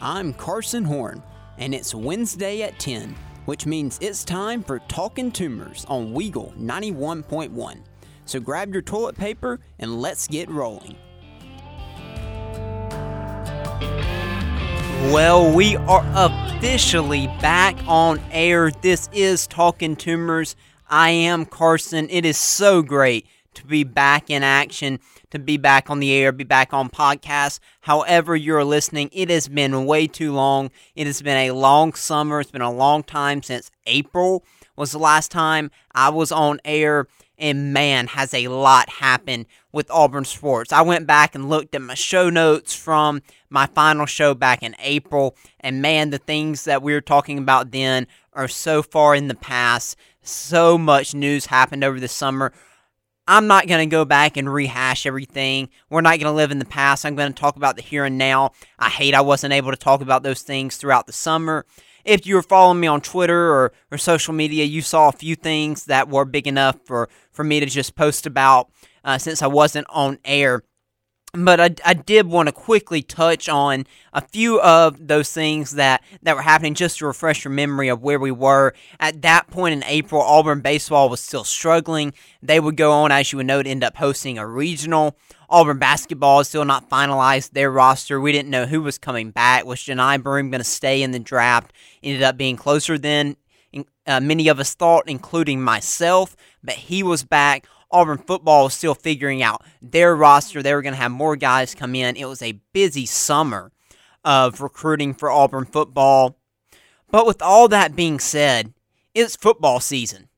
I'm Carson Horn, and it's Wednesday at 10, which means it's time for Talking Toomers on Weagle 91.1. So grab your toilet paper and let's get rolling. Well, we are officially back on air. This is Talking Toomers. I am Carson. It is so great to be back in action, to be back on the air, be back on podcasts. However, you're listening, it has been way too long. It has been a long summer. It's been a long time since April was the last time I was on air. And man, has a lot happened with Auburn sports. I went back and looked at my show notes from my final show back in April, and man, the things that we were talking about then are so far in the past. So much news happened over the summer. I'm not going to go back and rehash everything. We're not going to live in the past. I'm going to talk about the here and now. I hate I wasn't able to talk about those things throughout the summer. If you were following me on Twitter or, or social media, you saw a few things that were big enough for, for me to just post about uh, since I wasn't on air. But I, I did want to quickly touch on a few of those things that, that were happening just to refresh your memory of where we were. At that point in April, Auburn baseball was still struggling. They would go on, as you would know, to end up hosting a regional. Auburn basketball still not finalized their roster. We didn't know who was coming back. Was Johni Broom going to stay in the draft? Ended up being closer than uh, many of us thought, including myself. But he was back. Auburn football was still figuring out their roster. They were going to have more guys come in. It was a busy summer of recruiting for Auburn football. But with all that being said, it's football season.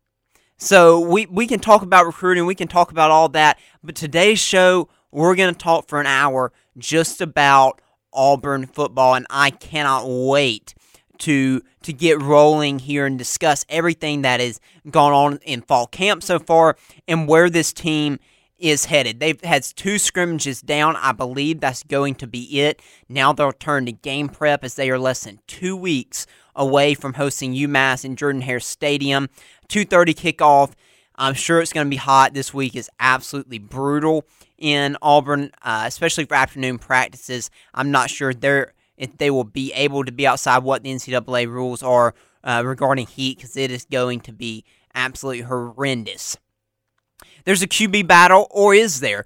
So we, we can talk about recruiting, we can talk about all that. But today's show, we're going to talk for an hour just about Auburn football. And I cannot wait to to get rolling here and discuss everything that has gone on in fall camp so far and where this team is headed. They've had two scrimmages down. I believe that's going to be it. Now they'll turn to game prep as they are less than two weeks away from hosting UMass in Jordan Hare Stadium. 2:30 kickoff. I'm sure it's going to be hot. This week is absolutely brutal in Auburn, uh, especially for afternoon practices. I'm not sure they're if they will be able to be outside what the NCAA rules are uh, regarding heat because it is going to be absolutely horrendous. There's a QB battle, or is there?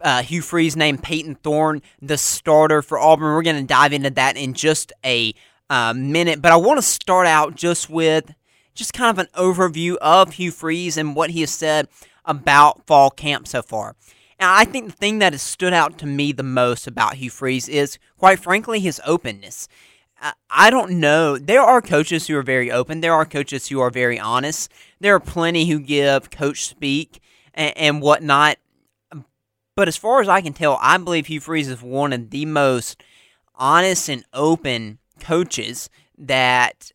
Uh, Hugh Freeze named Payton Thorne the starter for Auburn. We're going to dive into that in just a uh, minute, but I want to start out just with just kind of an overview of Hugh Freeze and what he has said about fall camp so far. I think the thing that has stood out to me the most about Hugh Freeze is, quite frankly, his openness. Uh, I don't know. There are coaches who are very open. There are coaches who are very honest. There are plenty who give coach speak and, and whatnot. But as far as I can tell, I believe Hugh Freeze is one of the most honest and open coaches that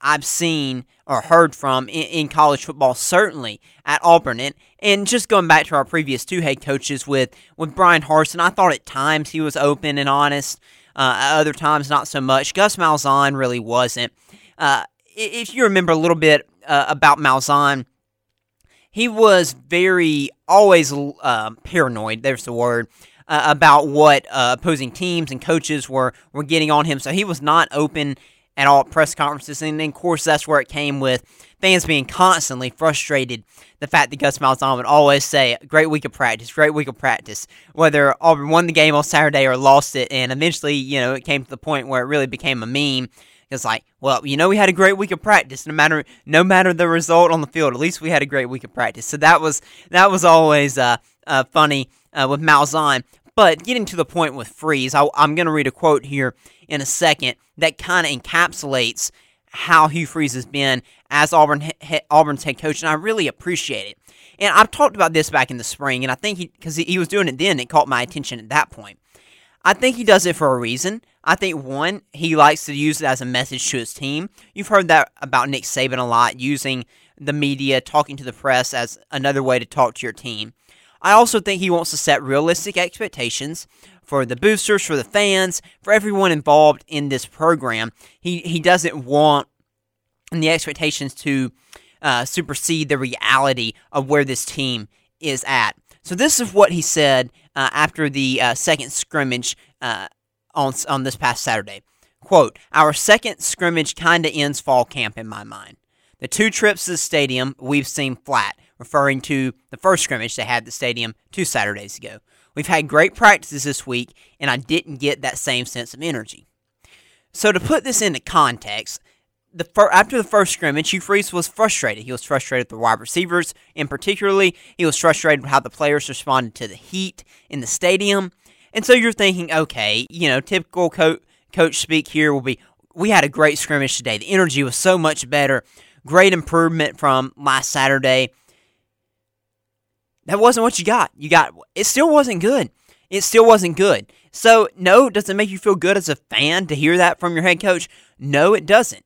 I've seen or heard from in, in, college football, certainly at Auburn. And, and just going back to our previous two head coaches with, with Bryan Harsin, I thought at times he was open and honest, uh, other times not so much. Gus Malzahn really wasn't. Uh, if you remember a little bit uh, about Malzahn, he was very, always uh, paranoid, there's the word, uh, about what uh, opposing teams and coaches were, were getting on him. So he was not open at all press conferences. And then, of course, that's where it came with fans being constantly frustrated. The fact that Gus Malzahn would always say, great week of practice, great week of practice, whether Auburn won the game on Saturday or lost it. And eventually, you know, it came to the point where it really became a meme. It's like, well, you know, we had a great week of practice, no matter no matter the result on the field. At least we had a great week of practice. So that was that was always uh, uh funny uh, with Malzahn. But getting to the point with Freeze, I, I'm going to read a quote here in a second that kind of encapsulates how Hugh Freeze has been as Auburn he, Auburn's head coach, and I really appreciate it. And I've talked about this back in the spring, and I think he because he, he was doing it then, it caught my attention at that point. I think he does it for a reason. I think one, he likes to use it as a message to his team. You've heard that about Nick Saban a lot, using the media, talking to the press as another way to talk to your team. I also think he wants to set realistic expectations for the boosters, for the fans, for everyone involved in this program. He he doesn't want the expectations to uh, supersede the reality of where this team is at. So this is what he said uh, after the uh, second scrimmage uh, on on this past Saturday. Quote, Our second scrimmage kinda ends fall camp in my mind. The two trips to the stadium we've seen flat, referring to the first scrimmage they had at the stadium two Saturdays ago. We've had great practices this week, and I didn't get that same sense of energy. So to put this into context, the fir- after the first scrimmage, Hugh Freeze was frustrated. He was frustrated with the wide receivers, and particularly, he was frustrated with how the players responded to the heat in the stadium. And so you're thinking, okay, you know, typical co- coach speak here will be, we had a great scrimmage today. The energy was so much better. Great improvement from last Saturday. That wasn't what you got. You got it still wasn't good. It still wasn't good. So, no, does it make you feel good as a fan to hear that from your head coach? No, it doesn't.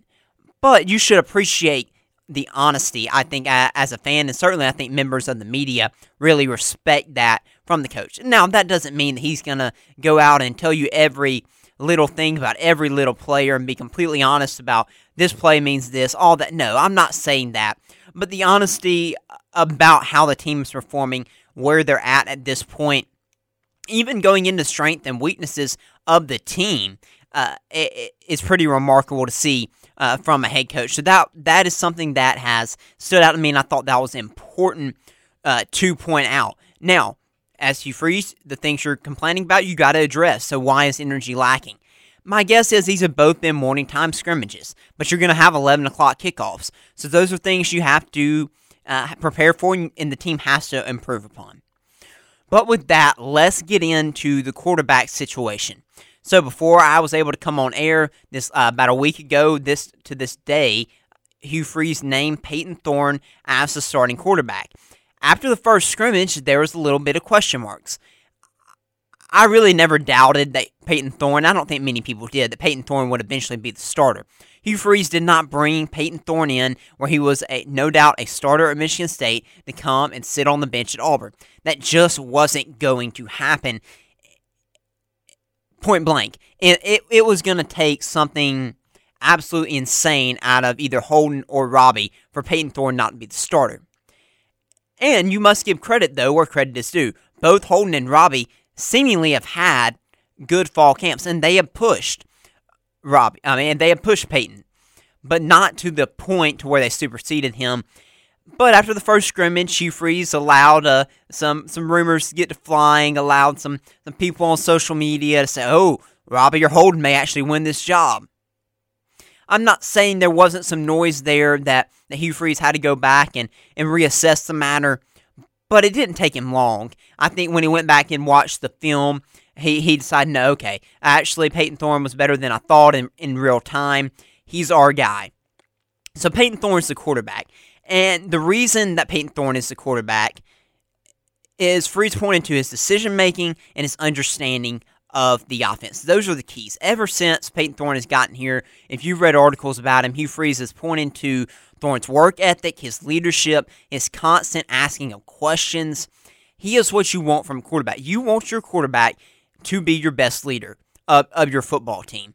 But you should appreciate the honesty. I think as a fan, and certainly I think members of the media really respect that from the coach. Now, that doesn't mean that he's going to go out and tell you every little thing about every little player and be completely honest about this play means this, all that. No, I'm not saying that. But the honesty about how the team is performing, where they're at at this point, even going into strength and weaknesses of the team, uh, it, pretty remarkable to see uh, from a head coach. So that that is something that has stood out to me, and I thought that was important uh, to point out. Now, as you freeze, the things you're complaining about, you got to address. So why is energy lacking? My guess is these have both been morning time scrimmages, but you're going to have 11 o'clock kickoffs. So those are things you have to uh, prepare for, and the team has to improve upon. But with that, let's get into the quarterback situation. So before I was able to come on air this uh, about a week ago, this to this day, Hugh Freeze named Payton Thorne as the starting quarterback. After the first scrimmage, there was a little bit of question marks. I really never doubted that Payton Thorne, I don't think many people did, that Payton Thorne would eventually be the starter. Hugh Freeze did not bring Payton Thorne in where he was a, no doubt a starter at Michigan State to come and sit on the bench at Auburn. That just wasn't going to happen point blank. It, it, it was going to take something absolutely insane out of either Holden or Robbie for Payton Thorne not to be the starter. And you must give credit, though, where credit is due. Both Holden and Robbie seemingly have had good fall camps, and they have pushed Robbie. I mean, they have pushed Payton, but not to the point to where they superseded him but after the first scrimmage, Hugh Freeze allowed uh, some some rumors to get to flying, allowed some, some people on social media to say, oh, Robbie or Holden may actually win this job. I'm not saying there wasn't some noise there that, that Hugh Freeze had to go back and, and reassess the matter, but it didn't take him long. I think when he went back and watched the film, he, he decided, no, okay, actually, Payton Thorne was better than I thought in, in real time. He's our guy. So Payton Thorne's the quarterback. And the reason that Payton Thorne is the quarterback is Freeze pointing to his decision making and his understanding of the offense. Those are the keys. Ever since Payton Thorne has gotten here, if you've read articles about him, Hugh Freeze is pointing to Thorne's work ethic, his leadership, his constant asking of questions. He is what you want from a quarterback. You want your quarterback to be your best leader of, of your football team.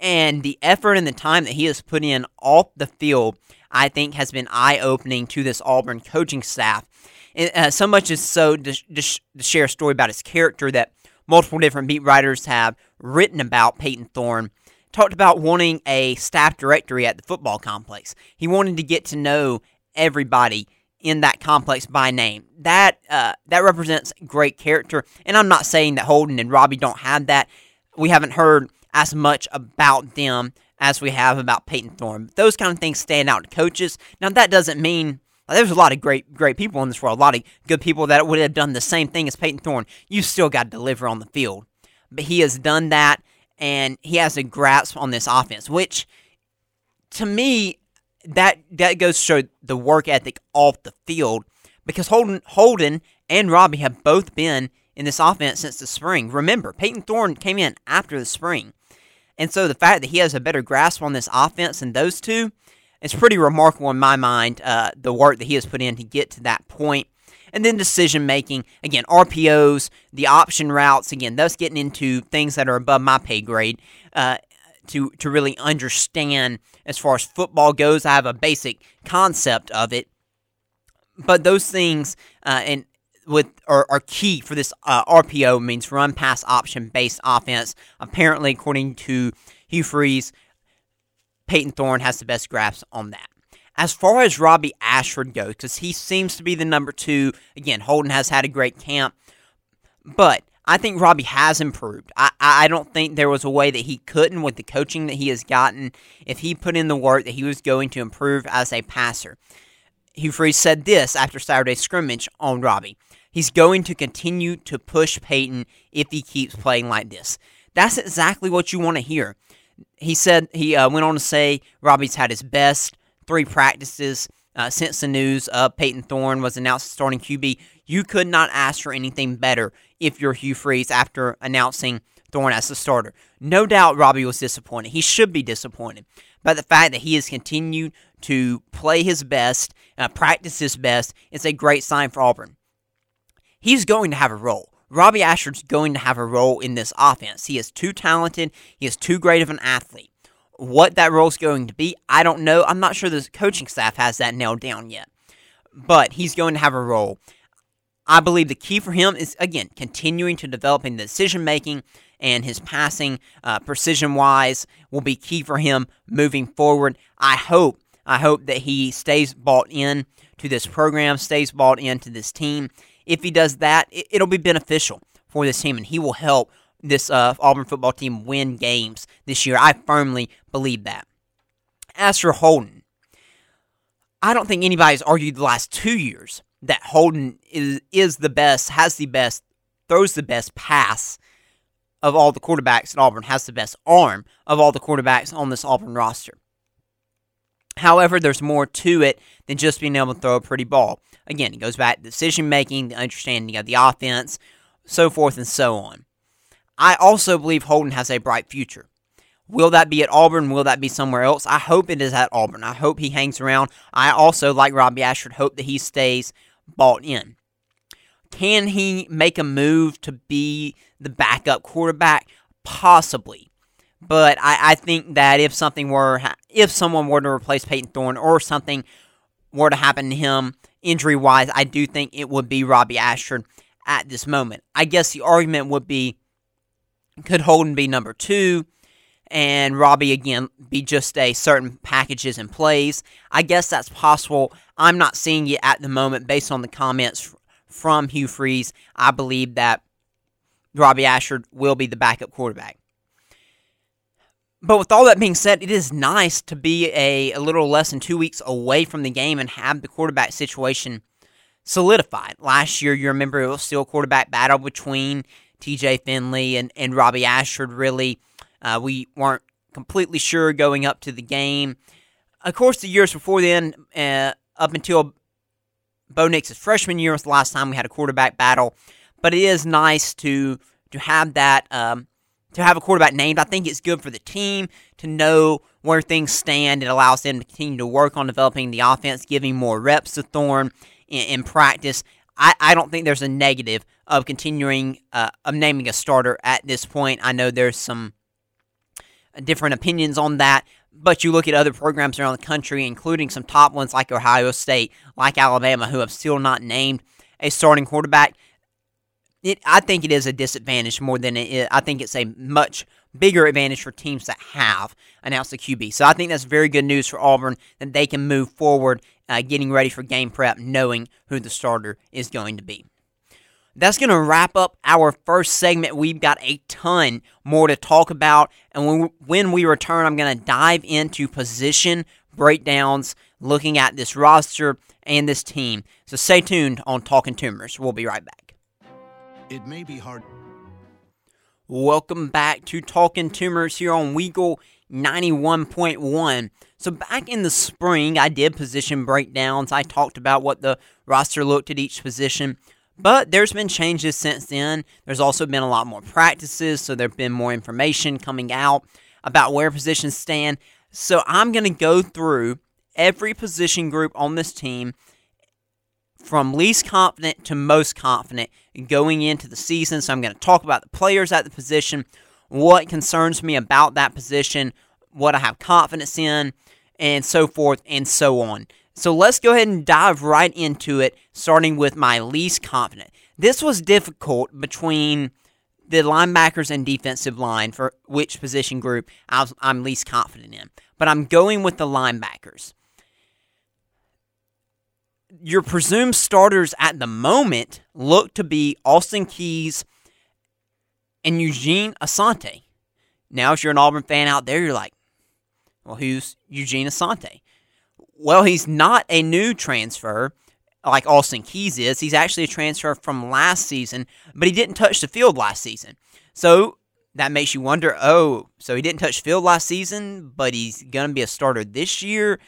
And the effort and the time that he has put in off the field I think has been eye opening to this Auburn coaching staff. And, uh, so much is so to, to, to, share a story about his character that multiple different beat writers have written about Payton Thorne. Talked about wanting a staff directory at the football complex. He wanted to get to know everybody in that complex by name. That uh, that represents great character. And I'm not saying that Holden and Robbie don't have that. We haven't heard as much about them as we have about Payton Thorne. Those kind of things stand out to coaches. Now that doesn't mean there's a lot of great great people in this world, a lot of good people that would have done the same thing as Payton Thorne. You still got to deliver on the field, but he has done that, and he has a grasp on this offense, which to me that that goes to show the work ethic off the field because Holden Holden and Robbie have both been in this offense since the spring. Remember, Payton Thorne came in after the spring. And so the fact that he has a better grasp on this offense than those two, it's pretty remarkable in my mind, uh, the work that he has put in to get to that point. And then decision making, again, RPOs, the option routes, again, those getting into things that are above my pay grade uh, to, to really understand as far as football goes. I have a basic concept of it. But those things, uh, and with are, are key for this uh, RPO means run pass option based offense. Apparently, according to Hugh Freeze, Payton Thorne has the best grasp on that. As far as Robbie Ashford goes, because he seems to be the number two, again, Holden has had a great camp, but I think Robbie has improved. I, I don't think there was a way that he couldn't with the coaching that he has gotten. If he put in the work, that he was going to improve as a passer. Hugh Freeze said this after Saturday's scrimmage on Robbie. He's going to continue to push Payton if he keeps playing like this. That's exactly what you want to hear. He said he uh, went on to say Robbie's had his best three practices uh, since the news of Payton Thorne was announced starting QB. You could not ask for anything better if you're Hugh Freeze after announcing Thorne as the starter. No doubt Robbie was disappointed. He should be disappointed. But the fact that he has continued to play his best, uh, practice his best, is a great sign for Auburn. He's going to have a role. Robbie Ashford's going to have a role in this offense. He is too talented. He is too great of an athlete. What that role is going to be, I don't know. I'm not sure the coaching staff has that nailed down yet. But he's going to have a role. I believe the key for him is, again, continuing to develop in decision making and his passing, uh, precision wise, will be key for him moving forward. I hope, I hope that he stays bought in to this program, stays bought into this team. If he does that, it, will be beneficial for this team, and he will help this uh, Auburn football team win games this year. I firmly believe that. As for Holden, I don't think anybody's argued the last two years that Holden is is the best, has the best, throws the best pass of all the quarterbacks at Auburn, has the best arm of all the quarterbacks on this Auburn roster. However, there's more to it than just being able to throw a pretty ball. Again, it goes back to decision making, the understanding of the offense, so forth and so on. I also believe Holden has a bright future. Will that be at Auburn? Will that be somewhere else? I hope it is at Auburn. I hope he hangs around. I also, like Robbie Ashford, hope that he stays bought in. Can he make a move to be the backup quarterback? Possibly. But I, I think that if something were, if someone were to replace Payton Thorne or something were to happen to him injury wise, I do think it would be Robbie Ashford at this moment. I guess the argument would be could Holden be number two? and Robbie again be just a certain packages and plays. I guess that's possible. I'm not seeing it at the moment based on the comments from Hugh Freeze. I believe that Robbie Ashford will be the backup quarterback. But with all that being said, it is nice to be a, a little less than two weeks away from the game and have the quarterback situation solidified. Last year, you remember it was still a quarterback battle between TJ Finley and, and Robbie Ashford, really. Uh, we weren't completely sure going up to the game. Of course, the years before then, uh, up until Bo Nix's freshman year was the last time we had a quarterback battle. But it is nice to to have that um, to have a quarterback named. I think it's good for the team to know where things stand. It allows them to continue to work on developing the offense, giving more reps to Thorne in, in practice. I, I don't think there's a negative of continuing uh, of naming a starter at this point. I know there's some different opinions on that, but you look at other programs around the country, including some top ones like Ohio State, like Alabama, who have still not named a starting quarterback. It, I think it is a disadvantage more than it is. I think it's a much bigger advantage for teams that have announced a QB. So I think that's very good news for Auburn that they can move forward, uh, getting ready for game prep, knowing who the starter is going to be that's going to wrap up our first segment. We've got a ton more to talk about. And when, when we return, I'm going to dive into position breakdowns, looking at this roster and this team. So stay tuned on Talking Toomers. We'll be right back. It may be hard. Welcome back to Talking Toomers here on Weagle 91.1. So, back in the spring, I did position breakdowns. I talked about what the roster looked at each position. But there's been changes since then. There's also been a lot more practices, so there's been more information coming out about where positions stand. So I'm going to go through every position group on this team from least confident to most confident going into the season. So I'm going to talk about the players at the position, what concerns me about that position, what I have confidence in, and so forth and so on. So let's go ahead and dive right into it, starting with my least confident. This was difficult between the linebackers and defensive line for which position group I'm least confident in. But I'm going with the linebackers. Your presumed starters at the moment look to be Austin Keys and Eugene Asante. Now, if you're an Auburn fan out there, you're like, well, who's Eugene Asante? Well, he's not a new transfer like Austin Keys is. He's actually a transfer from last season, but he didn't touch the field last season. So that makes you wonder oh, so he didn't touch field last season, but he's going to be a starter this year.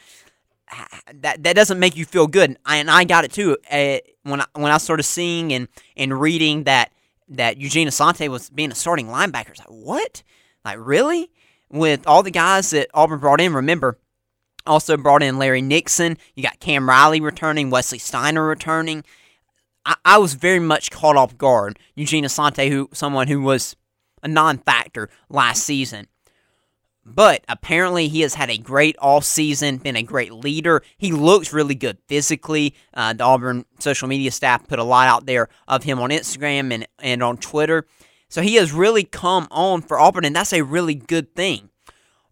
That that doesn't make you feel good, and I got it too. Uh, when I, when I started seeing and, and reading that that Eugene Asante was being a starting linebacker, I was like, what? Like really? With all the guys that Auburn brought in, remember also brought in Larry Nixon. You got Cam Riley returning, Wesley Steiner returning. I, I was very much caught off guard. Eugene Asante, who someone who was a non-factor last season. But apparently, he has had a great all season, been a great leader. He looks really good physically. Uh, the Auburn social media staff put a lot out there of him on Instagram and, and on Twitter. So he has really come on for Auburn, and that's a really good thing.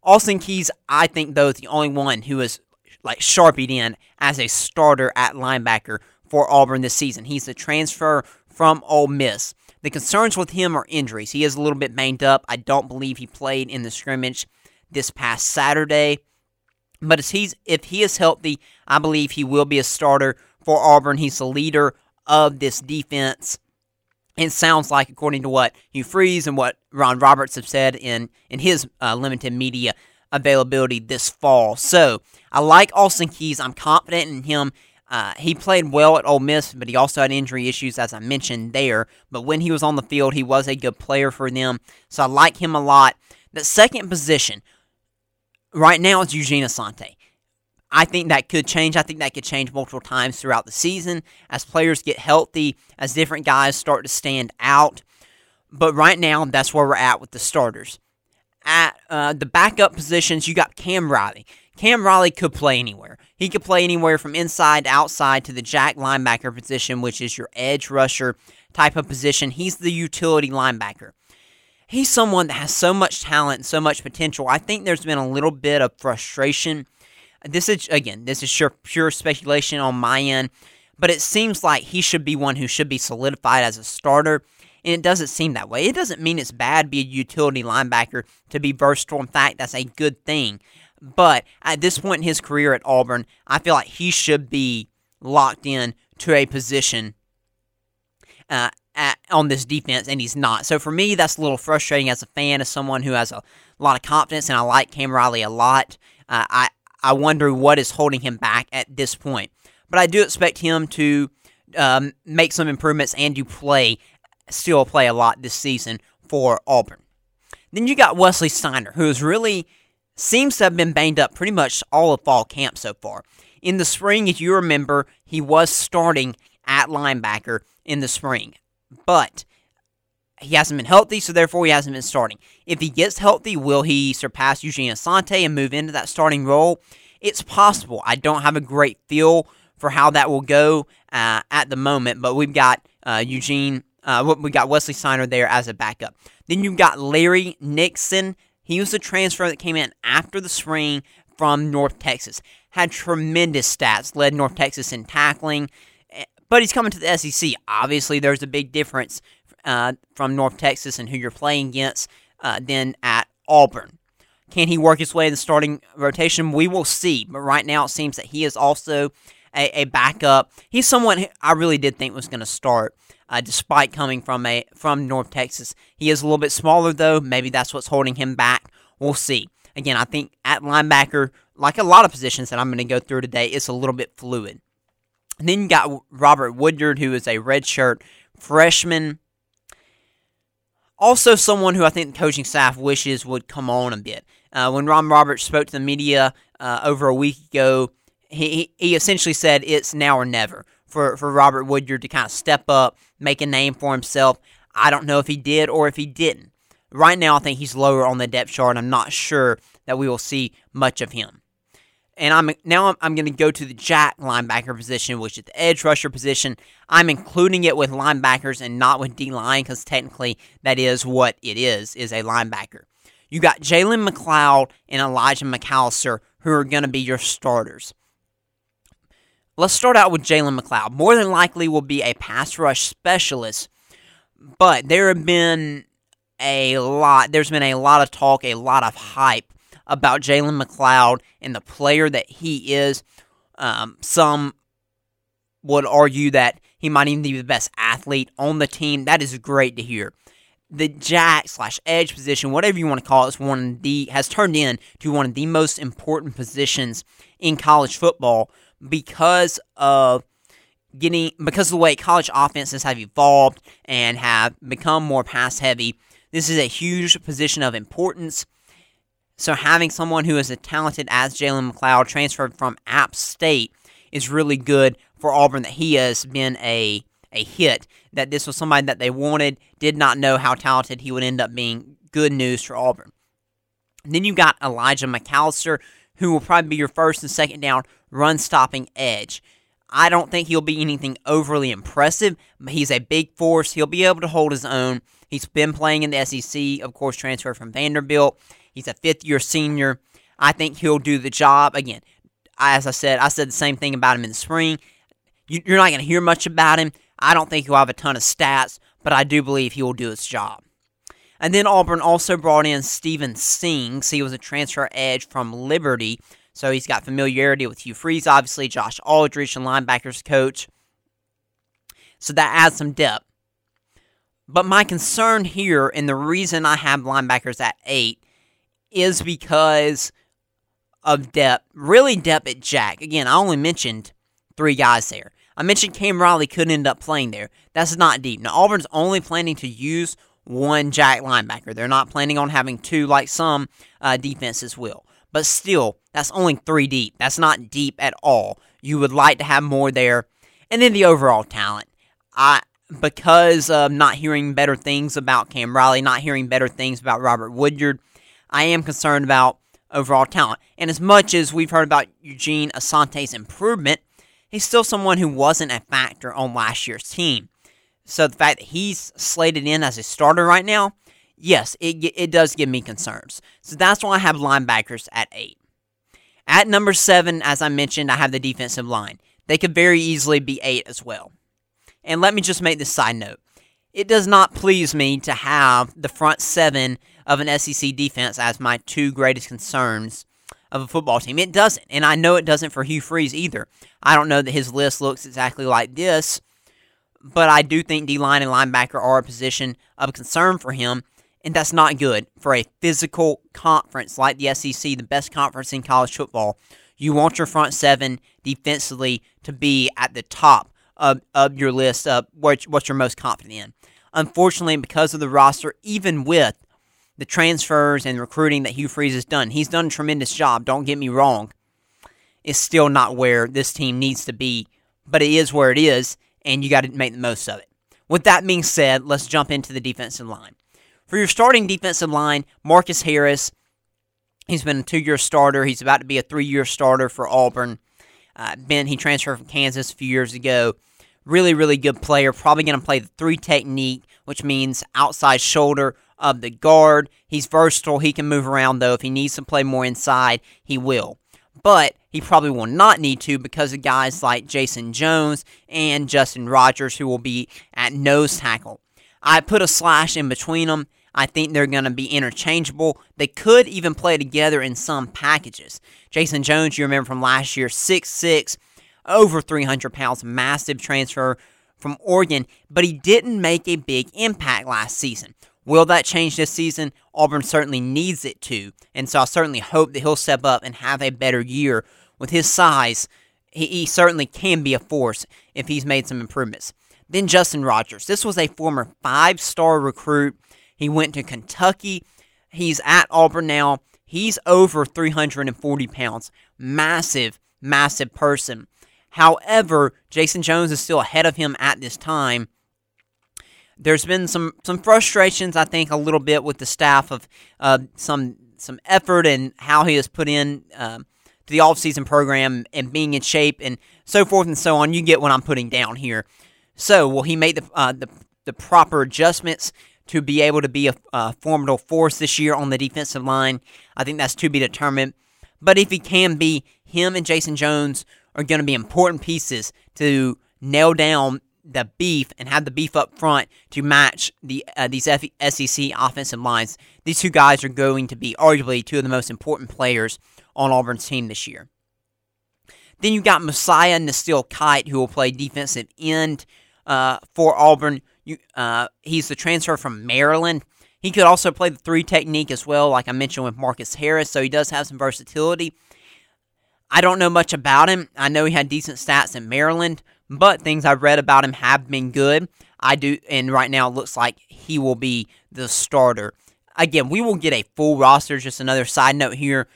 Austin Keys, I think, though, is the only one who is like sharpied in as a starter at linebacker for Auburn this season. He's a transfer from Ole Miss. The concerns with him are injuries. He is a little bit banged up. I don't believe he played in the scrimmage this past Saturday. But if he's if he is healthy, I believe he will be a starter for Auburn. He's the leader of this defense. It sounds like, according to what Hugh Freeze and what Ron Roberts have said in in his uh, limited media availability this fall. So I like Austin Keys. I'm confident in him. Uh, he played well at Ole Miss, but he also had injury issues, as I mentioned there. But when he was on the field, he was a good player for them. So I like him a lot. The second position right now is Eugene Asante. I think that could change. I think that could change multiple times throughout the season as players get healthy, as different guys start to stand out. But right now, that's where we're at with the starters. At uh, the backup positions, you got Cam Riley. Cam Riley could play anywhere. He could play anywhere from inside, outside to the jack linebacker position, which is your edge rusher type of position. He's the utility linebacker. He's someone that has so much talent and so much potential. I think there's been a little bit of frustration this is again, this is sure, pure speculation on my end, but it seems like he should be one who should be solidified as a starter. And it doesn't seem that way. It doesn't mean it's bad to be a utility linebacker to be versatile. In fact, that's a good thing. But at this point in his career at Auburn, I feel like he should be locked in to a position uh, at, on this defense, and he's not. So for me, that's a little frustrating as a fan, as someone who has a lot of confidence, and I like Cam Riley a lot. Uh, I I wonder what is holding him back at this point. But I do expect him to um, make some improvements and to play, still play a lot this season for Auburn. Then you got Wesley Steiner, who is really seems to have been banged up pretty much all of fall camp so far. In the spring, if you remember, he was starting at linebacker in the spring, but he hasn't been healthy, so therefore he hasn't been starting. If he gets healthy, will he surpass Eugene Asante and move into that starting role? It's possible. I don't have a great feel for how that will go uh, at the moment, but we've got uh, Eugene, uh, we got Wesley Steiner there as a backup. Then you've got Larry Nixon. He was a transfer that came in after the spring from North Texas. Had tremendous stats, led North Texas in tackling, eh, but he's coming to the SEC. Obviously, there's a big difference uh, from North Texas and who you're playing against uh, than at Auburn. Can he work his way in the starting rotation? We will see. But right now, it seems that he is also a, a backup. He's someone I really did think was going to start, uh, despite coming from a from North Texas. He is a little bit smaller though. Maybe that's what's holding him back. We'll see. Again, I think at linebacker, like a lot of positions that I'm going to go through today, it's a little bit fluid. And then you got Robert Woodyard, who is a redshirt freshman also, someone who I think the coaching staff wishes would come on a bit. Uh, when Ron Roberts spoke to the media uh, over a week ago, he, he essentially said it's now or never for, for Robert Woodyard to kind of step up, make a name for himself. I don't know if he did or if he didn't. Right now, I think he's lower on the depth chart. And I'm not sure that we will see much of him. And I'm now I'm, I'm going to go to the jack linebacker position, which is the edge rusher position. I'm including it with linebackers and not with D line because technically that is what it is is a linebacker. You got Jalen McLeod and Elijah McAllister who are going to be your starters. Let's start out with Jalen McLeod. More than likely will be a pass rush specialist, but there have been a lot. There's been a lot of talk, a lot of hype about Jalen McLeod and the player that he is. Um, some would argue that he might even be the best athlete on the team. That is great to hear. The jack slash edge position, whatever you want to call it, is one of the has turned in to one of the most important positions in college football because of getting because of the way college offenses have evolved and have become more pass heavy. This is a huge position of importance so having someone who is as talented as Jalen McLeod transferred from App State is really good for Auburn that he has been a a hit. That this was somebody that they wanted, did not know how talented he would end up being. Good news for Auburn. And then you got Elijah McAllister, who will probably be your first and second down run stopping edge. I don't think he'll be anything overly impressive, but he's a big force. He'll be able to hold his own. He's been playing in the SEC, of course, transferred from Vanderbilt. He's a fifth year senior. I think he'll do the job. Again, as I said, I said the same thing about him in the spring. You're not going to hear much about him. I don't think he'll have a ton of stats, but I do believe he will do his job. And then Auburn also brought in Steven Sings. He was a transfer edge from Liberty, so he's got familiarity with Hugh Freeze, obviously, Josh Aldridge, and linebackers coach. So that adds some depth. But my concern here, and the reason I have linebackers at eight, is because of depth. Really, depth at Jack. Again, I only mentioned three guys there. I mentioned Cam Riley could end up playing there. That's not deep. Now, Auburn's only planning to use one Jack linebacker. They're not planning on having two like some uh, defenses will. But still, that's only three deep. That's not deep at all. You would like to have more there. And then the overall talent. I because of not hearing better things about Cam Riley, not hearing better things about Robert Woodyard, I am concerned about overall talent. And as much as we've heard about Eugene Asante's improvement, he's still someone who wasn't a factor on last year's team. So the fact that he's slated in as a starter right now, yes, it, it does give me concerns. So that's why I have linebackers at eight. At number seven, as I mentioned, I have the defensive line. They could very easily be eight as well. And let me just make this side note. It does not please me to have the front seven of an SEC defense as my two greatest concerns of a football team. It doesn't, and I know it doesn't for Hugh Freeze either. I don't know that his list looks exactly like this, but I do think D line and linebacker are a position of concern for him, and that's not good for a physical conference like the SEC, the best conference in college football. You want your front seven defensively to be at the top of, of your list of what, what you're most confident in. Unfortunately, because of the roster, even with the transfers and recruiting that Hugh Freeze has done. He's done a tremendous job, don't get me wrong. It's still not where this team needs to be, but it is where it is, and you got to make the most of it. With that being said, let's jump into the defensive line. For your starting defensive line, Marcus Harris, he's been a two year starter. He's about to be a three year starter for Auburn. Uh, ben, he transferred from Kansas a few years ago. Really, really good player. Probably going to play the three technique, which means outside shoulder, of the guard. He's versatile. He can move around, though. If he needs to play more inside, he will. But he probably will not need to because of guys like Jayson Jones and Justin Rogers, who will be at nose tackle. I put a slash in between them. I think they're going to be interchangeable. They could even play together in some packages. Jayson Jones, you remember from last year, 6'6, over 300 pounds, massive transfer from Oregon, but he didn't make a big impact last season. Will that change this season? Auburn certainly needs it to, and so I certainly hope that he'll step up and have a better year. With his size, he, he certainly can be a force if he's made some improvements. Then Justin Rogers. This was a former five star recruit. He went to Kentucky. He's at Auburn now. He's over 340 pounds. Massive, massive person. However, Jayson Jones is still ahead of him at this time there's been some some frustrations, I think, a little bit with the staff of uh, some some effort and how he has put in uh, to the off-season program and being in shape and so forth and so on. You get what I'm putting down here. So will he make the uh, the, the proper adjustments to be able to be a, a formidable force this year on the defensive line? I think that's to be determined. But if he can be, him and Jayson Jones are going to be important pieces to nail down the beef and have the beef up front to match the uh, these F- SEC offensive lines. These two guys are going to be arguably two of the most important players on Auburn's team this year. Then you've got Mosiah Nasili-Kite, who will play defensive end uh, for Auburn. You, uh, he's the transfer from Maryland. He could also play the three technique as well, like I mentioned with Marcus Harris, so he does have some versatility. I don't know much about him. I know he had decent stats in Maryland, but things I've read about him have been good. I do, and right now it looks like he will be the starter. Again, we will get a full roster. Just another side note here.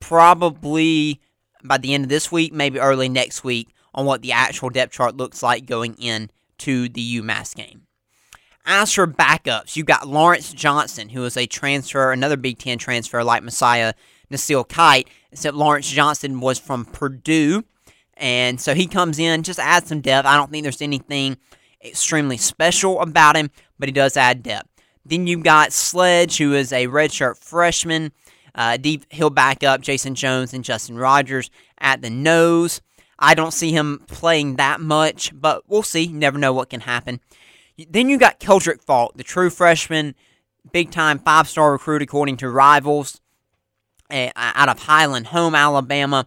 Probably by the end of this week, maybe early next week, on what the actual depth chart looks like going into the UMass game. As for backups, you've got Lawrence Johnson, who is a transfer, another Big Ten transfer like Mosiah Nasili-Kite, except Lawrence Johnson was from Purdue. And so he comes in, just adds some depth. I don't think there's anything extremely special about him, but he does add depth. Then you've got Sledge, who is a redshirt freshman. Uh, deep, he'll back up Jayson Jones and Justin Rogers at the nose. I don't see him playing that much, but we'll see. never know what can happen. Then you got Keldric Faulk, the true freshman, big time five star recruit according to rivals out of Highland Home, Alabama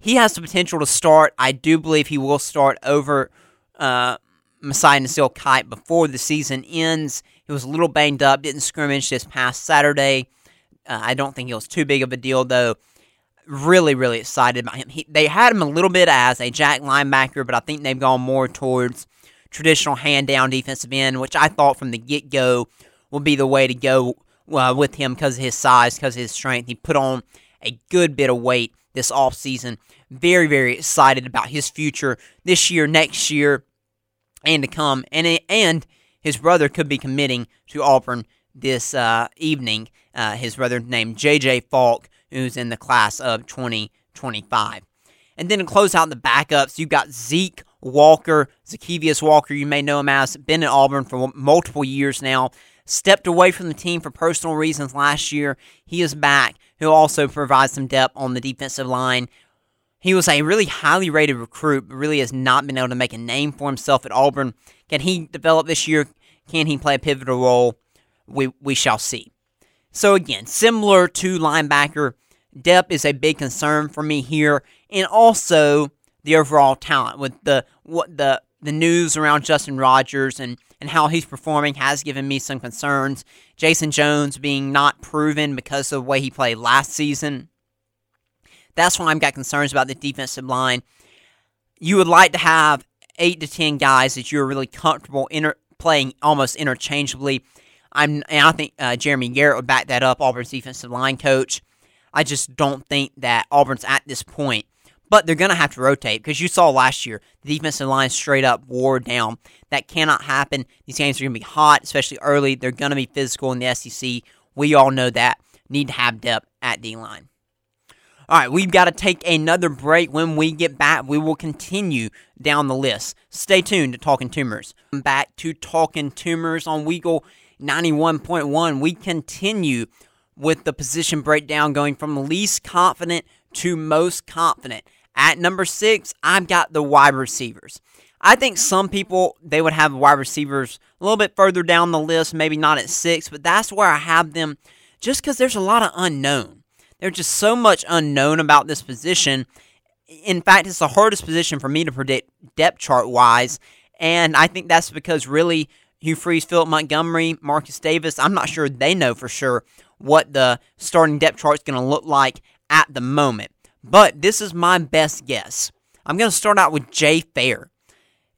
he has the potential to start. I do believe he will start over uh, Mosiah Nasili-Kite before the season ends. He was a little banged up, didn't scrimmage this past Saturday. Uh, I don't think it was too big of a deal, though. Really, really excited about him. He, they had him a little bit as a jack linebacker, but I think they've gone more towards traditional hand down defensive end, which I thought from the get go would be the way to go uh, with him because of his size, because of his strength. He put on a good bit of weight this offseason. Very, very excited about his future this year, next year, and to come. And, and his brother could be committing to Auburn this uh, evening. Uh, his brother named J.J. Faulk, who's in the class of 2025. And then to close out the backups, you've got Zeke Walker, Zykeivous Walker. You may know him as been at Auburn for multiple years now. Stepped away from the team for personal reasons last year. He is back who also provides some depth on the defensive line. He was a really highly rated recruit, but really has not been able to make a name for himself at Auburn. Can he develop this year? Can he play a pivotal role? We, we shall see. So, again, similar to linebacker, depth is a big concern for me here, and also the overall talent with the what the the news around Justin Rogers and and how he's performing has given me some concerns. Jayson Jones being not proven because of the way he played last season. That's why I've got concerns about the defensive line. You would like to have eight to ten guys that you're really comfortable inter- playing almost interchangeably. I'm, and I think uh, Jeremy Garrett would back that up, Auburn's defensive line coach. I just don't think that Auburn's at this point but they're going to have to rotate because you saw last year the defensive line straight up wore down. That cannot happen. These games are going to be hot, especially early. They're going to be physical in the SEC. We all know that. Need to have depth at D line. All right, we've got to take another break. When we get back, we will continue down the list. Stay tuned to Talking Toomers. Back to Talking Toomers on Weagle 91.1. We continue with the position breakdown going from least confident to most confident. At number six, I've got the wide receivers. I think oh. some people they would have wide receivers a little bit further down the list, maybe not at six, but that's where I have them just because there's a lot of unknown. There's just so much unknown about this position. In fact, it's the hardest position for me to predict depth chart wise, and I think that's because really Hugh Freeze, Philip Montgomery, Marcus Davis, I'm not sure they know for sure what the starting depth chart is going to look like at the moment. But this is my best guess. I'm going to start out with Jay Fair.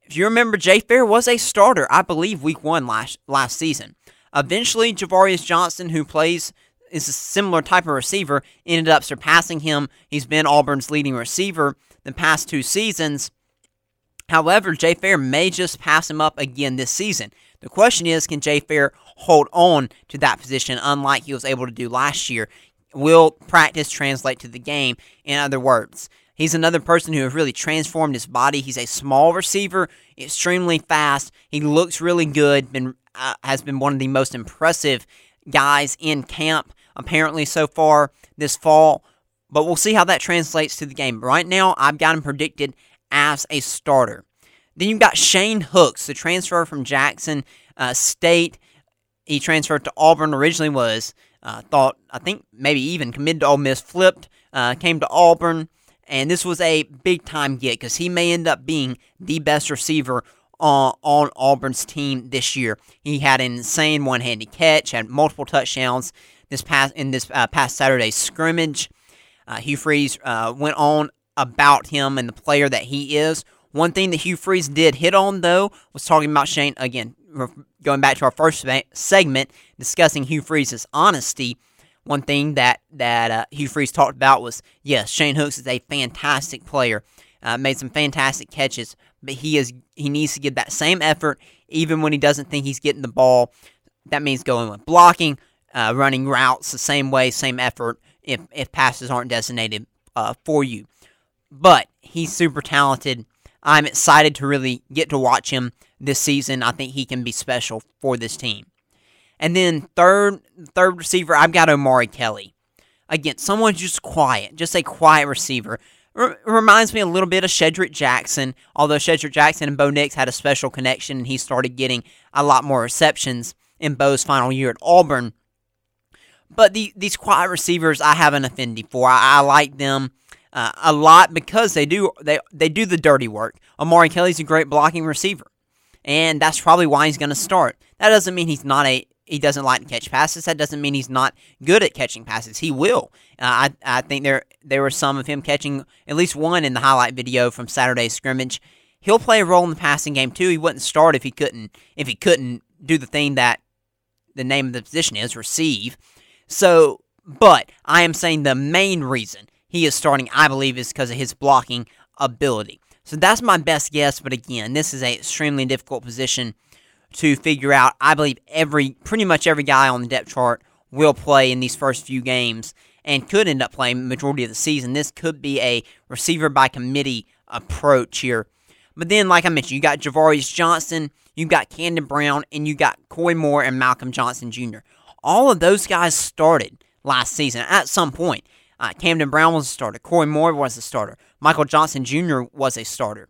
If you remember, Jay Fair was a starter, I believe, week one last, last season. Eventually, Javarius Johnson, who plays is a similar type of receiver, ended up surpassing him. He's been Auburn's leading receiver the past two seasons. However, Jay Fair may just pass him up again this season. The question is, can Jay Fair hold on to that position, unlike he was able to do last year? Will practice translate to the game? In other words, he's another person who has really transformed his body. He's a small receiver, extremely fast. He looks really good. Been uh, has been one of the most impressive guys in camp apparently so far this fall. But we'll see how that translates to the game. Right now, I've got him predicted as a starter. Then you've got Shane Hooks, the transfer from Jackson uh, State. He transferred to Auburn. Originally was uh, thought I think maybe even committed to Ole Miss, flipped, uh, came to Auburn, and this was a big time get because he may end up being the best receiver on, on Auburn's team this year. He had an insane one handed catch, had multiple touchdowns this past in this uh, past Saturday scrimmage. Uh, Hugh Freeze uh, went on about him and the player that he is. One thing that Hugh Freeze did hit on, though, was talking about Shane, again, going back to our first segment, discussing Hugh Freeze's honesty. One thing that, that uh, Hugh Freeze talked about was yes, Shane Hooks is a fantastic player, uh, made some fantastic catches, but he is he needs to give that same effort even when he doesn't think he's getting the ball. That means going with blocking, uh, running routes the same way, same effort if, if passes aren't designated uh, for you. But he's super talented. I'm excited to really get to watch him this season. I think he can be special for this team. And then third third receiver, I've got Omari Kelly. Again, someone just quiet, just a quiet receiver. R- reminds me a little bit of Shedrick Jackson, although Shedrick Jackson and Bo Nix had a special connection and he started getting a lot more receptions in Bo's final year at Auburn. But the, these quiet receivers, I have an affinity for. I, I like them uh, a lot because they do they they do the dirty work. Omari Kelly's a great blocking receiver, and that's probably why he's going to start. That doesn't mean he's not a he doesn't like to catch passes. That doesn't mean he's not good at catching passes. He will. Uh, I I think there there were some of him catching at least one in the highlight video from Saturday's scrimmage. He'll play a role in the passing game too. He wouldn't start if he couldn't if he couldn't do the thing that the name of the position is receive. So, but I am saying the main reason he is starting, I believe, is because of his blocking ability. So that's my best guess. But again, this is a extremely difficult position to figure out. I believe every, pretty much every guy on the depth chart will play in these first few games and could end up playing majority of the season. This could be a receiver by committee approach here. But then, like I mentioned, you got Ja'Varrius Johnson, you got Camden Brown, and you got Koy Moore and Malcolm Johnson Jr all of those guys started last season at some point. Uh, Camden Brown was a starter. Corey Moore was a starter. Michael Johnson Jr. was a starter.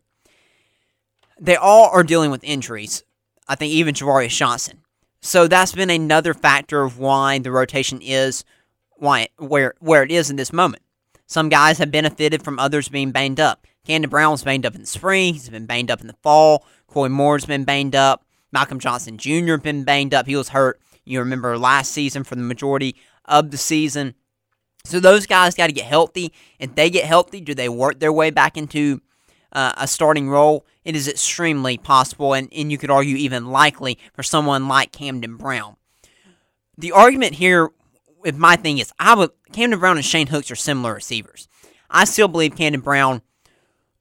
They all are dealing with injuries. I think even Ja'Varrius Johnson. So that's been another factor of why the rotation is why where where it is in this moment. Some guys have benefited from others being banged up. Camden Brown was banged up in the spring. He's been banged up in the fall. Corey Moore's been banged up. Malcolm Johnson Jr. Been banged up. He was hurt you remember last season for the majority of the season. So those guys got to get healthy. If they get healthy, do they work their way back into uh, a starting role? It is extremely possible, and, and you could argue even likely for someone like Camden Brown. The argument here with my thing is, I would Camden Brown and Shane Hooks are similar receivers. I still believe Camden Brown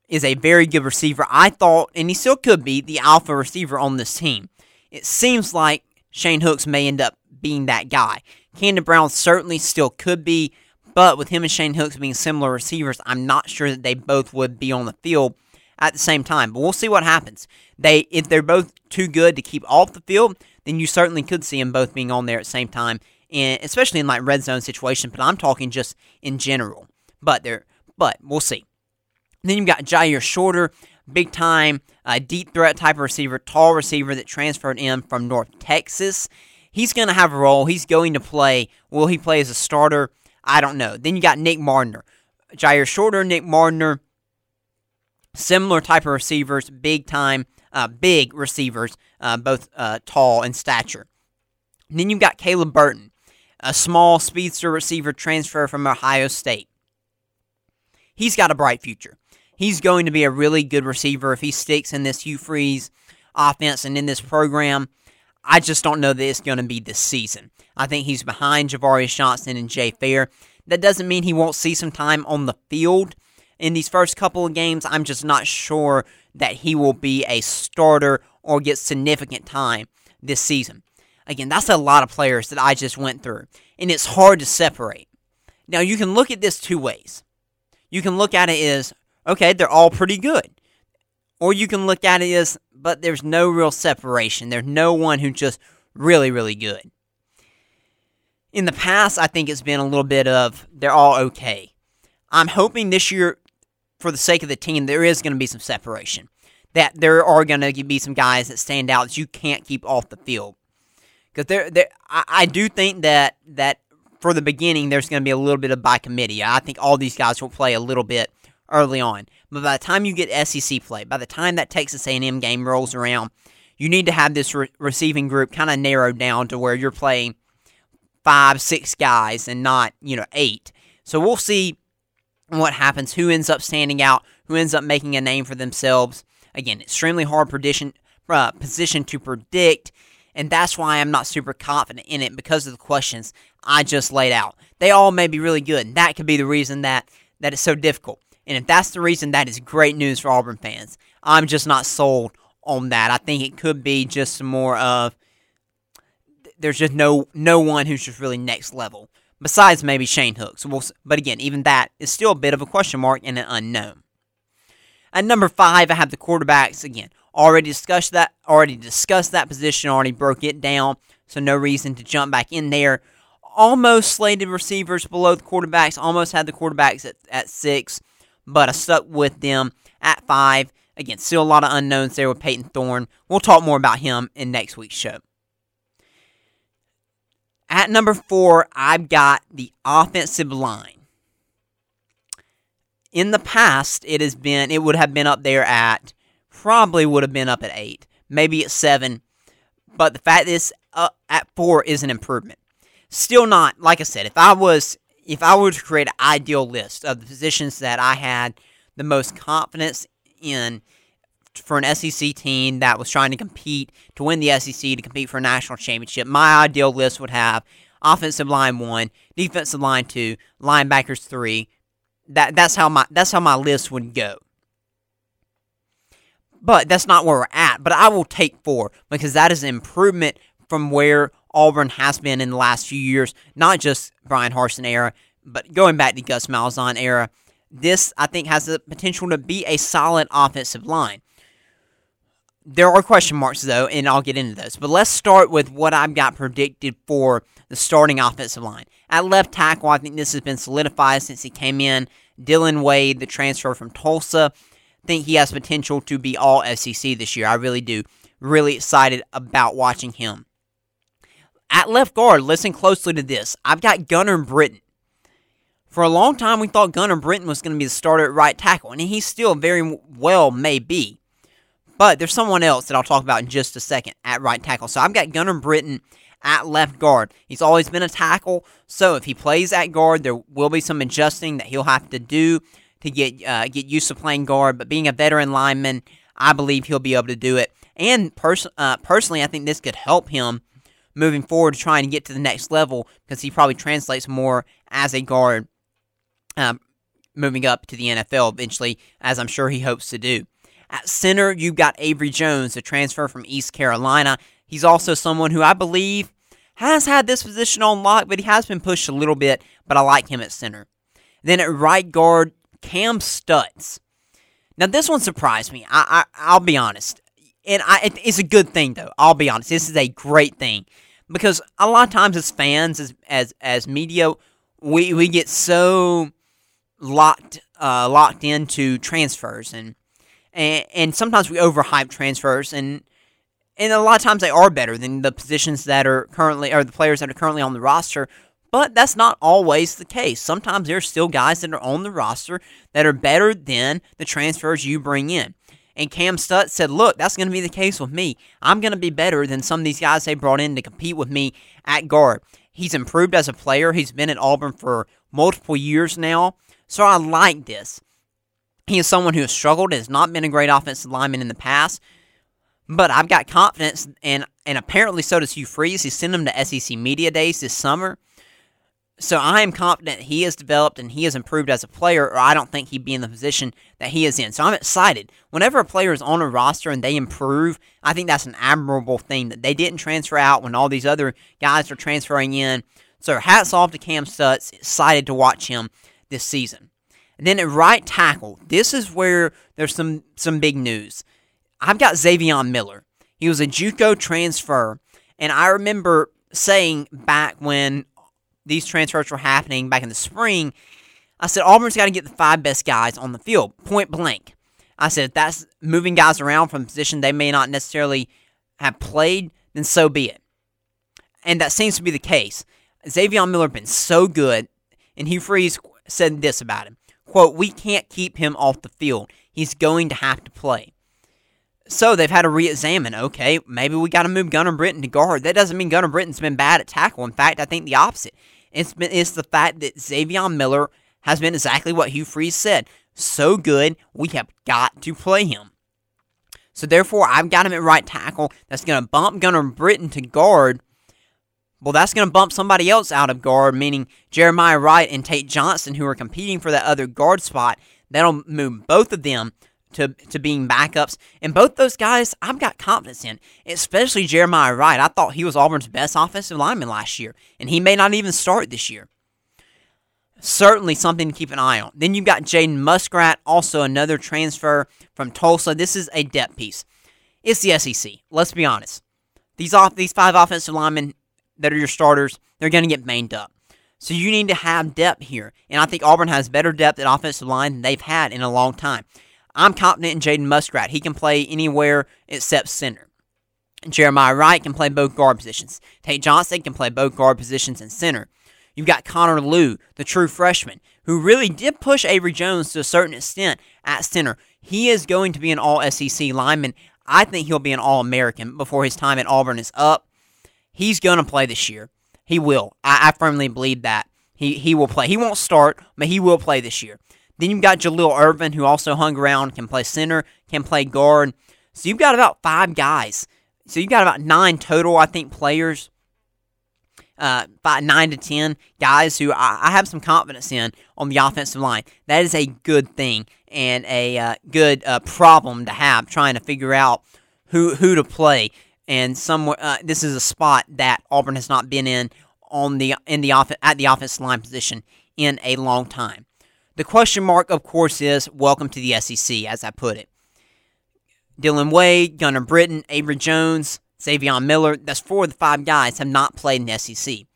is a very good receiver. I thought, and he still could be, the alpha receiver on this team. It seems like Shane Hooks may end up being that guy. Camden Brown certainly still could be, but with him and Shane Hooks being similar receivers, I'm not sure that they both would be on the field at the same time. But we'll see what happens. They if they're both too good to keep off the field, then you certainly could see them both being on there at the same time, and especially in like red zone situation. But I'm talking just in general. But they're but we'll see. Then you've got Jyaire Shorter big time, uh, deep threat type of receiver, tall receiver that transferred in from North Texas. He's going to have a role. He's going to play. Will he play as a starter? I don't know. Then you got Nick Mardner. Jyaire Shorter, Nick Mardner, similar type of receivers, big time, uh, big receivers, uh, both uh, tall in stature. then you've got Caleb Burton, a small speedster receiver transfer from Ohio State. He's got a bright future he's going to be a really good receiver if he sticks in this Hugh Freeze offense and in this program. I just don't know that it's going to be this season. I think he's behind Ja'Varrius Johnson and Jay Fair. That doesn't mean he won't see some time on the field in these first couple of games. I'm just not sure that he will be a starter or get significant time this season. Again, that's a lot of players that I just went through, and it's hard to separate. Now, you can look at this two ways. You can look at it as, okay, they're all pretty good. Or you can look at it as, but there's no real separation. There's no one who's just really, really good. In the past, I think it's been a little bit of they're all okay. I'm hoping this year, for the sake of the team, there is going to be some separation. That there are going to be some guys that stand out that you can't keep off the field. Because there, there, I, I do think that that for the beginning, there's going to be a little bit of by committee. I think all these guys will play a little bit early on. But by the time you get SEC play, by the time that Texas A&M game rolls around, you need to have this re- receiving group kind of narrowed down to where you're playing five, six guys and not, you know, eight. So we'll see what happens, who ends up standing out, who ends up making a name for themselves. Again, extremely hard position, uh, position to predict, and that's why I'm not super confident in it because of the questions I just laid out. They all may be really good, and that could be the reason that, that it's so difficult. And if that's the reason, that is great news for Auburn fans. I'm just not sold on that. I think it could be just some more of there's just no no one who's just really next level besides maybe Shane Hooks. We'll, but again, even that is still a bit of a question mark and an unknown. At number five, I have the quarterbacks again. Already discussed that. Already discussed that position. Already broke it down. So no reason to jump back in there. Almost slated receivers below the quarterbacks. Almost had the quarterbacks at, at six but I stuck with them at five. Again, still a lot of unknowns there with Payton Thorne. We'll talk more about him in next week's show. At number four, I've got the offensive line. In the past, it has been it would have been up there at probably would have been up at eight, maybe at seven. But the fact is, uh, at four is an improvement. Still not like I said. If I was if I were to create an ideal list of the positions that I had the most confidence in for an SEC team that was trying to compete to win the SEC to compete for a national championship, my ideal list would have offensive line one, defensive line two, linebackers three. That that's how my that's how my list would go. But that's not where we're at. But I will take four because that is an improvement from where Auburn has been in the last few years, not just Bryan Harsin era, but going back to Gus Malzahn era. This, I think, has the potential to be a solid offensive line. There are question marks, though, and I'll get into those. But let's start with what I've got predicted for the starting offensive line. At left tackle, I think this has been solidified since he came in. Dillon Wade, the transfer from Tulsa, I think he has potential to be all SEC this year. I really do. Really excited about watching him. At left guard, listen closely to this. I've got Gunnar Britton. For a long time, we thought Gunnar Britton was going to be the starter at right tackle, and he still very well may be. But there's someone else that I'll talk about in just a second at right tackle. So I've got Gunnar Britton at left guard. He's always been a tackle, so if he plays at guard, there will be some adjusting that he'll have to do to get uh, get used to playing guard. But being a veteran lineman, I believe he'll be able to do it. And pers- uh, personally, I think this could help him moving forward, trying to get to the next level because he probably translates more as a guard um, moving up to the NFL eventually, as I'm sure he hopes to do. At center, you've got Avery Jones, a transfer from East Carolina. He's also someone who I believe has had this position on lock, but he has been pushed a little bit, but I like him at center. Then at right guard, Cam Stutz. Now, this one surprised me. I, I, will be honest and I, it, it's a good thing though. I'll be honest, this is a great thing because a lot of times as fans, as as as media, we we get so locked uh, locked into transfers and and and sometimes we overhype transfers and and a lot of times they are better than the positions that are currently or the players that are currently on the roster. But that's not always the case. Sometimes there's still guys that are on the roster that are better than the transfers you bring in. And Cam Stutz said, Look, that's going to be the case with me. I'm going to be better than some of these guys they brought in to compete with me at guard. He's improved as a player. He's been at Auburn for multiple years now. So I like this. He is someone who has struggled, has not been a great offensive lineman in the past. But I've got confidence, and, and apparently so does Hugh Freeze. He sent him to SEC Media Days this summer. So I am confident he has developed and he has improved as a player, or I don't think he'd be in the position that he is in. So I'm excited. Whenever a player is on a roster and they improve, I think that's an admirable thing that they didn't transfer out when all these other guys are transferring in. So hats off to Cam Stutz. Excited to watch him this season. And then at right tackle, this is where there's some some big news. I've got Izavion Miller. He was a JUCO transfer, and I remember saying back when these transfers were happening back in the spring, I said Auburn's got to get the five best guys on the field, point blank. I said that's moving guys around from position they may not necessarily have played, then so be it. And that seems to be the case. Izavion Miller been so good, and Hugh Freeze said this about him. Quote, we can't keep him off the field. He's going to have to play. So they've had to re-examine. Okay, maybe we got to move Gunnar Britton to guard. That doesn't mean Gunnar Britton's been bad at tackle. In fact, I think the opposite. It's been it's the fact that Izavion Miller has been exactly what Hugh Freeze said. So good, we have got to play him. So therefore, I've got him at right tackle. That's going to bump Gunnar Britton to guard. Well, that's going to bump somebody else out of guard, meaning Jeremiah Wright and Tate Johnson, who are competing for that other guard spot. That'll move both of them to, to being backups. And both those guys, I've got confidence in, especially Jeremiah Wright. I thought he was Auburn's best offensive lineman last year, and he may not even start this year. Certainly something to keep an eye on. Then you've got Jaden Muskrat, also another transfer from Tulsa. This is a depth piece. It's the SEC. Let's be honest. These off these five offensive linemen that are your starters, they're going to get banged up. So you need to have depth here. And I think Auburn has better depth at offensive line than they've had in a long time. I'm confident in Jaden Muskrat. He can play anywhere except center. Jeremiah Wright can play both guard positions. Tate Johnson can play both guard positions and center. You've got Connor Lew, the true freshman, who really did push Avery Jones to a certain extent at center. He is going to be an all SEC lineman. I think he'll be an all American before his time at Auburn is up. He's going to play this year. He will. I, I firmly believe that. He, he will play. He won't start, but he will play this year. Then you've got Jaleel Irvin, who also hung around, can play center, can play guard. So you've got about five guys. So you've got about nine total, I think, players. Uh, about nine to ten guys who I, I, have some confidence in on the offensive line. That is a good thing and a uh, good uh, problem to have, trying to figure out who who to play. And somewhere, uh, this is a spot that Auburn has not been in on the in the off- at the offensive line position in a long time. The question mark, of course, is welcome to the SEC, as I put it. Dillon Wade, Gunnar Britton, Avery Jones, Izavion Miller, that's four of the five guys have not played in the SEC.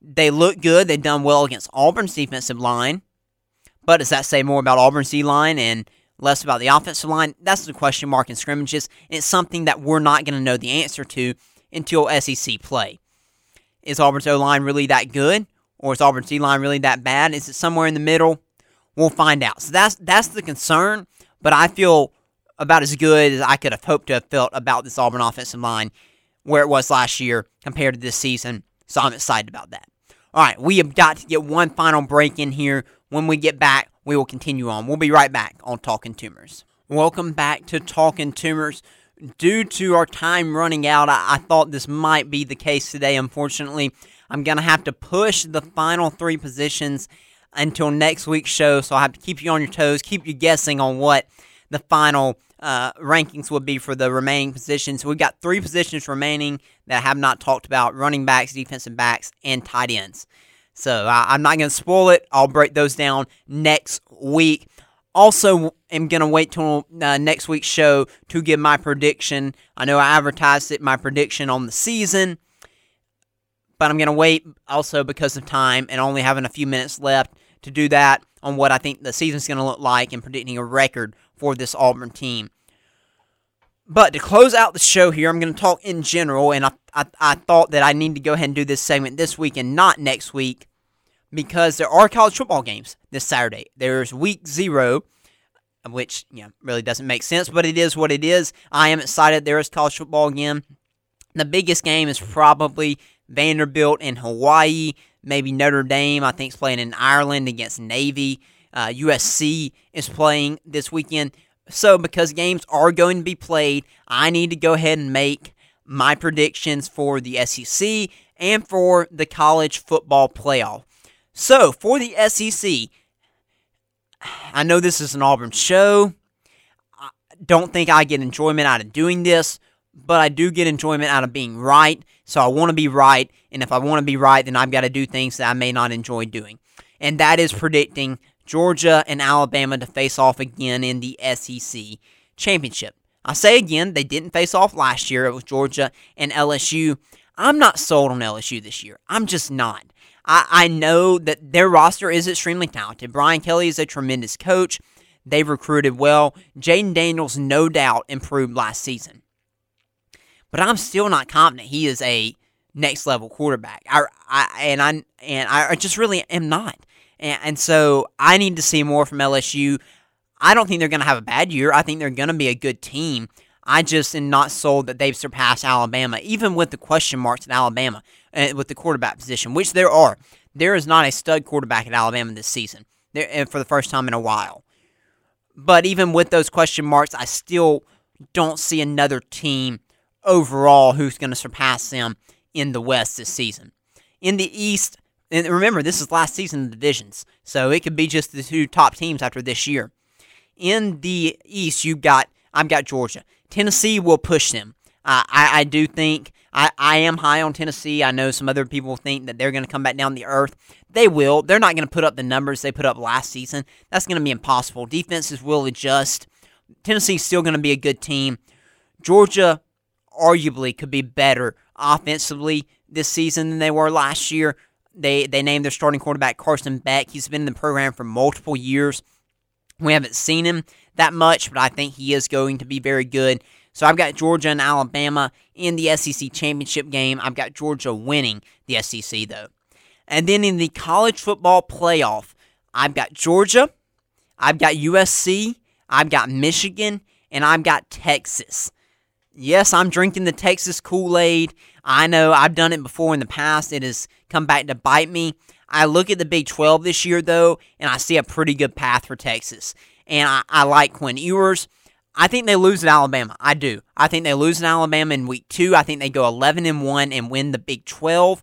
They look good. They've done well against Auburn's defensive line. But does that say more about Auburn's D line and less about the offensive line? That's the question mark in scrimmages. And It's something that we're not going to know the answer to until SEC play. Is Auburn's O line really that good? Or is Auburn's D line really that bad? Is it somewhere in the middle? We'll find out. So that's that's the concern. But I feel about as good as I could have hoped to have felt about this Auburn offensive line where it was last year compared to this season. So I'm excited about that. All right, we have got to get one final break in here. When we get back, we will continue on. We'll be right back on Talking Toomers. Welcome back to Talking Toomers. Due to our time running out, I, I thought this might be the case today. Unfortunately, I'm going to have to push the final three positions until next week's show. So I have to keep you on your toes, keep you guessing on what the final uh, rankings would be for the remaining positions. We've got three positions remaining that I have not talked about running backs, defensive backs, and tight ends. So I, am not going to spoil it. I'll break those down next week. Also, am going to wait till uh, next week's show to give my prediction. I know I advertised it, my prediction on the season but I'm going to wait also because of time and only having a few minutes left to do that on what I think the season's going to look like and predicting a record for this Auburn team. But to close out the show here, I'm going to talk in general, and I, I, I, thought that I need to go ahead and do this segment this week and not next week because there are college football games this Saturday. There's week zero, which you know, really doesn't make sense, but it is what it is. I am excited there is college football again. The biggest game is probably Vanderbilt in Hawaii, maybe Notre Dame, I think, is playing in Ireland against Navy. Uh, USC is playing this weekend. So, because games are going to be played, I need to go ahead and make my predictions for the SEC and for the college football playoff. So, for the SEC, I know this is an Auburn show. I don't think I get enjoyment out of doing this, but I do get enjoyment out of being right. So I want to be right. And if I want to be right, then I've got to do things that I may not enjoy doing. And that is predicting Georgia and Alabama to face off again in the SEC championship. I say again, they didn't face off last year. It was Georgia and LSU. I'm not sold on LSU this year. I'm just not. I, I know that their roster is extremely talented. Brian Kelly is a tremendous coach. They've recruited well. Jayden Daniels, no doubt, improved last season. But I'm still not confident he is a next level quarterback. I, I and I and I just really am not. And, and so I need to see more from LSU. I don't think they're going to have a bad year. I think they're going to be a good team. I just am not sold that they've surpassed Alabama, even with the question marks at Alabama uh, with the quarterback position, which there are. There is not a stud quarterback at Alabama this season there, uh, for the first time in a while. But even with those question marks, I still don't see another team overall who's going to surpass them in the West this season. In the East, and remember, this is last season of divisions, so it could be just the two top teams after this year. In the East, you've got I've got Georgia. Tennessee will push them. Uh, I, I do think I, I am high on Tennessee. I know some other people think that they're going to come back down the earth. They will. They're not going to put up the numbers they put up last season. That's going to be impossible. Defenses will adjust. Tennessee's still going to be a good team. Georgia arguably could be better offensively this season than they were last year. They they named their starting quarterback Carson Beck. He's been in the program for multiple years. We haven't seen him that much, but I think he is going to be very good. So I've got Georgia and Alabama in the SEC championship game. I've got Georgia winning the SEC though. And then in the college football playoff, I've got Georgia, I've got USC, I've got Michigan, and I've got Texas. Yes, I'm drinking the Texas Kool Aid. I know I've done it before in the past. It has come back to bite me. I look at the Big 12 this year, though, and I see a pretty good path for Texas. And I, I like Quinn Ewers. I think they lose at Alabama. I do. I think they lose at Alabama in week two. I think they go 11 and 1 and win the Big 12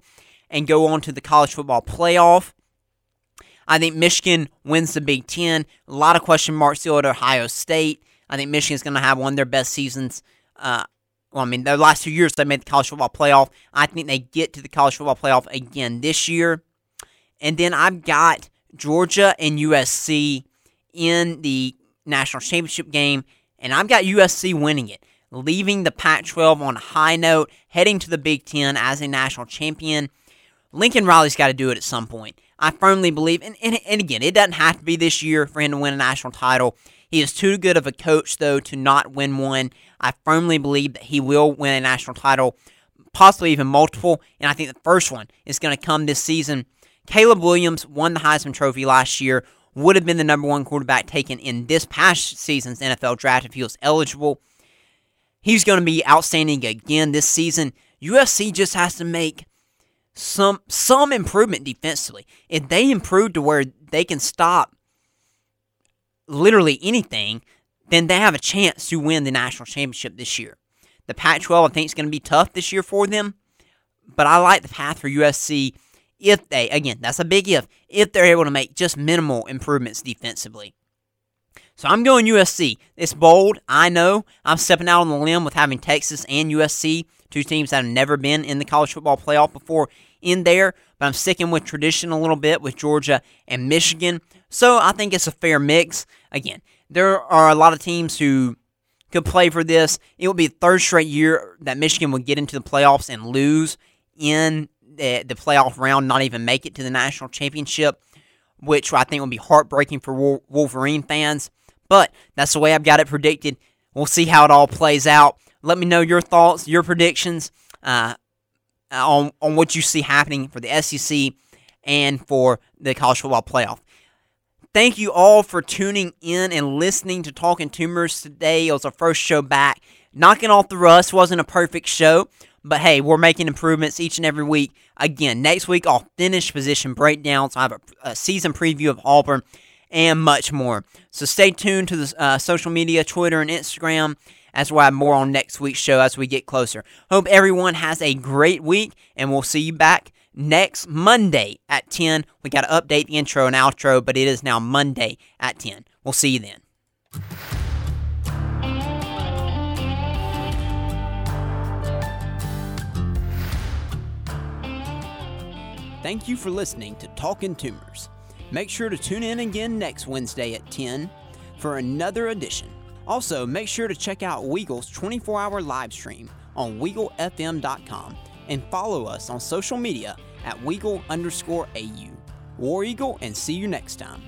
and go on to the college football playoff. I think Michigan wins the Big 10. A lot of question marks still at Ohio State. I think Michigan's going to have one of their best seasons. Uh, well, I mean, the last two years they made the college football playoff. I think they get to the college football playoff again this year. And then I've got Georgia and USC in the national championship game and I've got USC winning it, leaving the Pac 12 on a high note, heading to the Big Ten as a national champion. Lincoln Riley's got to do it at some point. I firmly believe, and, and, and again, it doesn't have to be this year for him to win a national title. He is too good of a coach, though, to not win one. I firmly believe that he will win a national title, possibly even multiple, and I think the first one is going to come this season. Caleb Williams won the Heisman Trophy last year, would have been the number one quarterback taken in this past season's NFL draft if he was eligible. He's going to be outstanding again this season. USC just has to make some some improvement defensively. If they improve to where they can stop literally anything, then they have a chance to win the national championship this year. The Pac 12, I think, is going to be tough this year for them, but I like the path for USC if they, again, that's a big if, if they're able to make just minimal improvements defensively. So I'm going USC. It's bold. I know. I'm stepping out on the limb with having Texas and USC, two teams that have never been in the college football playoff before, in there. But I'm sticking with tradition a little bit with Georgia and Michigan. So I think it's a fair mix. Again, there are a lot of teams who could play for this. It will be the third straight year that Michigan would get into the playoffs and lose in the, the playoff round, not even make it to the national championship, which I think would be heartbreaking for Wolverine fans. But that's the way I've got it predicted. We'll see how it all plays out. Let me know your thoughts, your predictions uh, on, on what you see happening for the SEC and for the college football playoff. Thank you all for tuning in and listening to Talking Toomers today. It was our first show back. Knocking off the rust wasn't a perfect show, but hey, we're making improvements each and every week. Again, next week I'll finish position breakdowns. I have a, a season preview of Auburn and much more. So stay tuned to the uh, social media, Twitter and Instagram, as we'll have more on next week's show as we get closer. Hope everyone has a great week, and we'll see you back next Monday at 10. We got to update the intro and outro, but it is now Monday at 10. We'll see you then. Thank you for listening to Talking Toomers. Make sure to tune in again next Wednesday at 10 for another edition. Also, make sure to check out Weagle's 24 hour live stream on WeagleFM.com and follow us on social media at Weagle underscore AU. War Eagle, and see you next time.